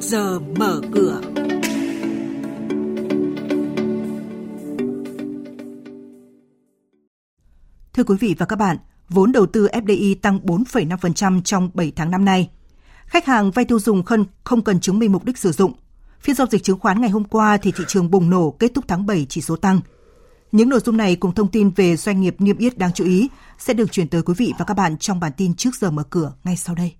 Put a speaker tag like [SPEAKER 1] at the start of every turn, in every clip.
[SPEAKER 1] giờ mở cửa. Thưa quý vị và các bạn, vốn đầu tư FDI tăng 4,5% trong 7 tháng năm nay. Khách hàng vay tiêu dùng không, không cần chứng minh mục đích sử dụng. Phiên giao dịch chứng khoán ngày hôm qua thì thị trường bùng nổ kết thúc tháng 7 chỉ số tăng. Những nội dung này cùng thông tin về doanh nghiệp niêm yết đáng chú ý sẽ được chuyển tới quý vị và các bạn trong bản tin trước giờ mở cửa ngay sau đây.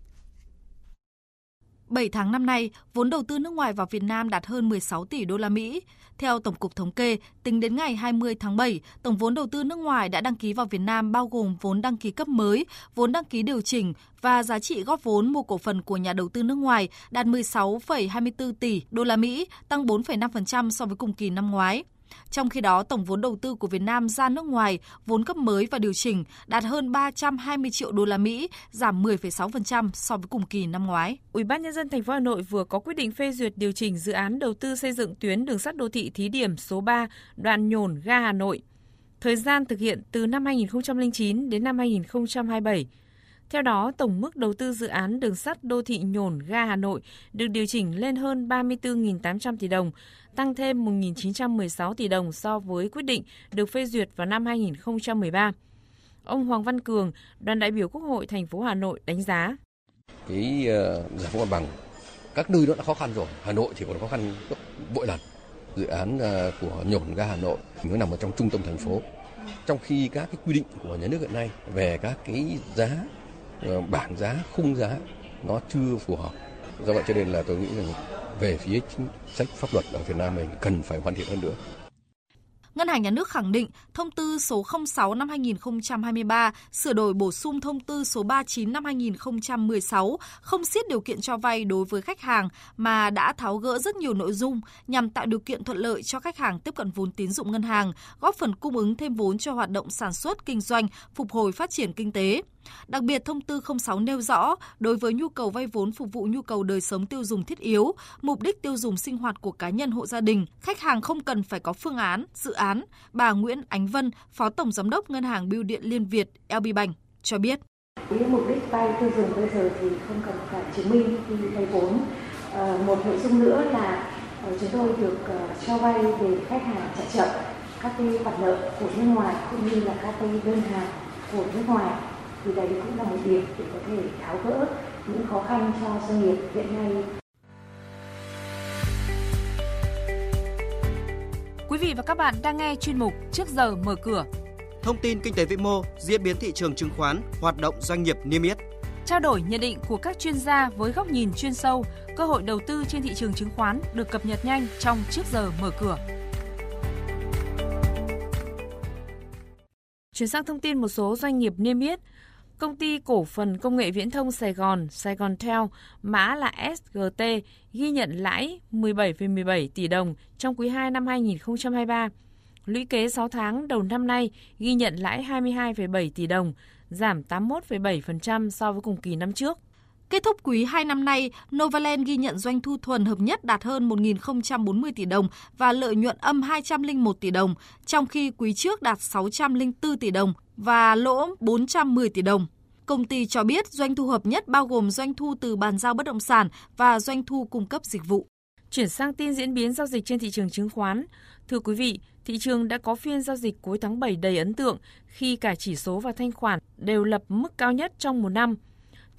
[SPEAKER 2] 7 tháng năm nay, vốn đầu tư nước ngoài vào Việt Nam đạt hơn 16 tỷ đô la Mỹ. Theo Tổng cục Thống kê, tính đến ngày 20 tháng 7, tổng vốn đầu tư nước ngoài đã đăng ký vào Việt Nam bao gồm vốn đăng ký cấp mới, vốn đăng ký điều chỉnh và giá trị góp vốn mua cổ phần của nhà đầu tư nước ngoài đạt 16,24 tỷ đô la Mỹ, tăng 4,5% so với cùng kỳ năm ngoái. Trong khi đó, tổng vốn đầu tư của Việt Nam ra nước ngoài, vốn cấp mới và điều chỉnh đạt hơn 320 triệu đô la Mỹ, giảm 10,6% so với cùng kỳ năm ngoái.
[SPEAKER 3] Ủy ban nhân dân thành phố Hà Nội vừa có quyết định phê duyệt điều chỉnh dự án đầu tư xây dựng tuyến đường sắt đô thị thí điểm số 3 đoạn Nhổn ga Hà Nội. Thời gian thực hiện từ năm 2009 đến năm 2027. Theo đó, tổng mức đầu tư dự án đường sắt đô thị Nhổn ga Hà Nội được điều chỉnh lên hơn 34.800 tỷ đồng, tăng thêm 1.916 tỷ đồng so với quyết định được phê duyệt vào năm 2013. Ông Hoàng Văn Cường, đoàn đại biểu Quốc hội thành phố Hà Nội đánh giá.
[SPEAKER 4] Cái uh, giải phóng mặt bằng các nơi nó đã khó khăn rồi, Hà Nội thì còn khó khăn gấp bội lần. Dự án uh, của nhổn ga Hà Nội nó nằm ở trong trung tâm thành phố. Trong khi các cái quy định của nhà nước hiện nay về các cái giá Ờ, bản giá, khung giá nó chưa phù hợp. Do vậy cho nên là tôi nghĩ rằng về phía chính sách pháp luật ở Việt Nam mình cần phải hoàn thiện hơn nữa.
[SPEAKER 2] Ngân hàng Nhà nước khẳng định thông tư số 06 năm 2023 sửa đổi bổ sung thông tư số 39 năm 2016 không siết điều kiện cho vay đối với khách hàng mà đã tháo gỡ rất nhiều nội dung nhằm tạo điều kiện thuận lợi cho khách hàng tiếp cận vốn tín dụng ngân hàng, góp phần cung ứng thêm vốn cho hoạt động sản xuất, kinh doanh, phục hồi phát triển kinh tế. Đặc biệt, thông tư 06 nêu rõ, đối với nhu cầu vay vốn phục vụ nhu cầu đời sống tiêu dùng thiết yếu, mục đích tiêu dùng sinh hoạt của cá nhân hộ gia đình, khách hàng không cần phải có phương án, dự án. Bà Nguyễn Ánh Vân, Phó Tổng Giám đốc Ngân hàng Bưu điện Liên Việt LB Bank cho biết.
[SPEAKER 5] Với mục đích vay tiêu dùng bây giờ thì không cần phải chứng minh khi vay vốn. À, một nội dung nữa là ờ, chúng tôi được ờ, cho vay về khách hàng trả chậm các cái khoản nợ của nước ngoài cũng như là các cái đơn hàng của nước ngoài thì đây cũng là một điểm để có thể tháo gỡ những khó khăn cho doanh nghiệp hiện nay.
[SPEAKER 3] Quý vị và các bạn đang nghe chuyên mục Trước giờ mở cửa.
[SPEAKER 6] Thông tin kinh tế vĩ mô, diễn biến thị trường chứng khoán, hoạt động doanh nghiệp niêm yết.
[SPEAKER 3] Trao đổi nhận định của các chuyên gia với góc nhìn chuyên sâu, cơ hội đầu tư trên thị trường chứng khoán được cập nhật nhanh trong Trước giờ mở cửa. Chuyển sang thông tin một số doanh nghiệp niêm yết. Công ty cổ phần công nghệ viễn thông Sài Gòn, Sài Gòn Tel, mã là SGT, ghi nhận lãi 17,17 tỷ đồng trong quý 2 năm 2023. Lũy kế 6 tháng đầu năm nay ghi nhận lãi 22,7 tỷ đồng, giảm 81,7% so với cùng kỳ năm trước.
[SPEAKER 2] Kết thúc quý 2 năm nay, Novaland ghi nhận doanh thu thuần hợp nhất đạt hơn 1.040 tỷ đồng và lợi nhuận âm 201 tỷ đồng, trong khi quý trước đạt 604 tỷ đồng và lỗ 410 tỷ đồng. Công ty cho biết doanh thu hợp nhất bao gồm doanh thu từ bàn giao bất động sản và doanh thu cung cấp dịch vụ.
[SPEAKER 3] Chuyển sang tin diễn biến giao dịch trên thị trường chứng khoán. Thưa quý vị, thị trường đã có phiên giao dịch cuối tháng 7 đầy ấn tượng khi cả chỉ số và thanh khoản đều lập mức cao nhất trong một năm –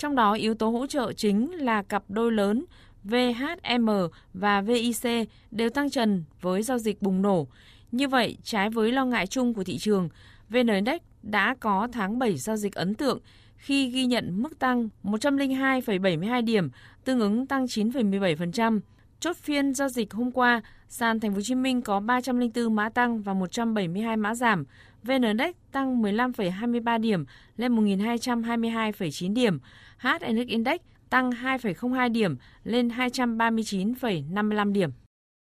[SPEAKER 3] trong đó yếu tố hỗ trợ chính là cặp đôi lớn VHM và VIC đều tăng trần với giao dịch bùng nổ. Như vậy, trái với lo ngại chung của thị trường, VN Index đã có tháng 7 giao dịch ấn tượng khi ghi nhận mức tăng 102,72 điểm, tương ứng tăng 9,17%. Chốt phiên giao dịch hôm qua, sàn Thành phố Hồ Chí Minh có 304 mã tăng và 172 mã giảm. VN Index tăng 15,23 điểm lên 1.222,9 điểm. HNX Index tăng 2,02 điểm lên 239,55 điểm.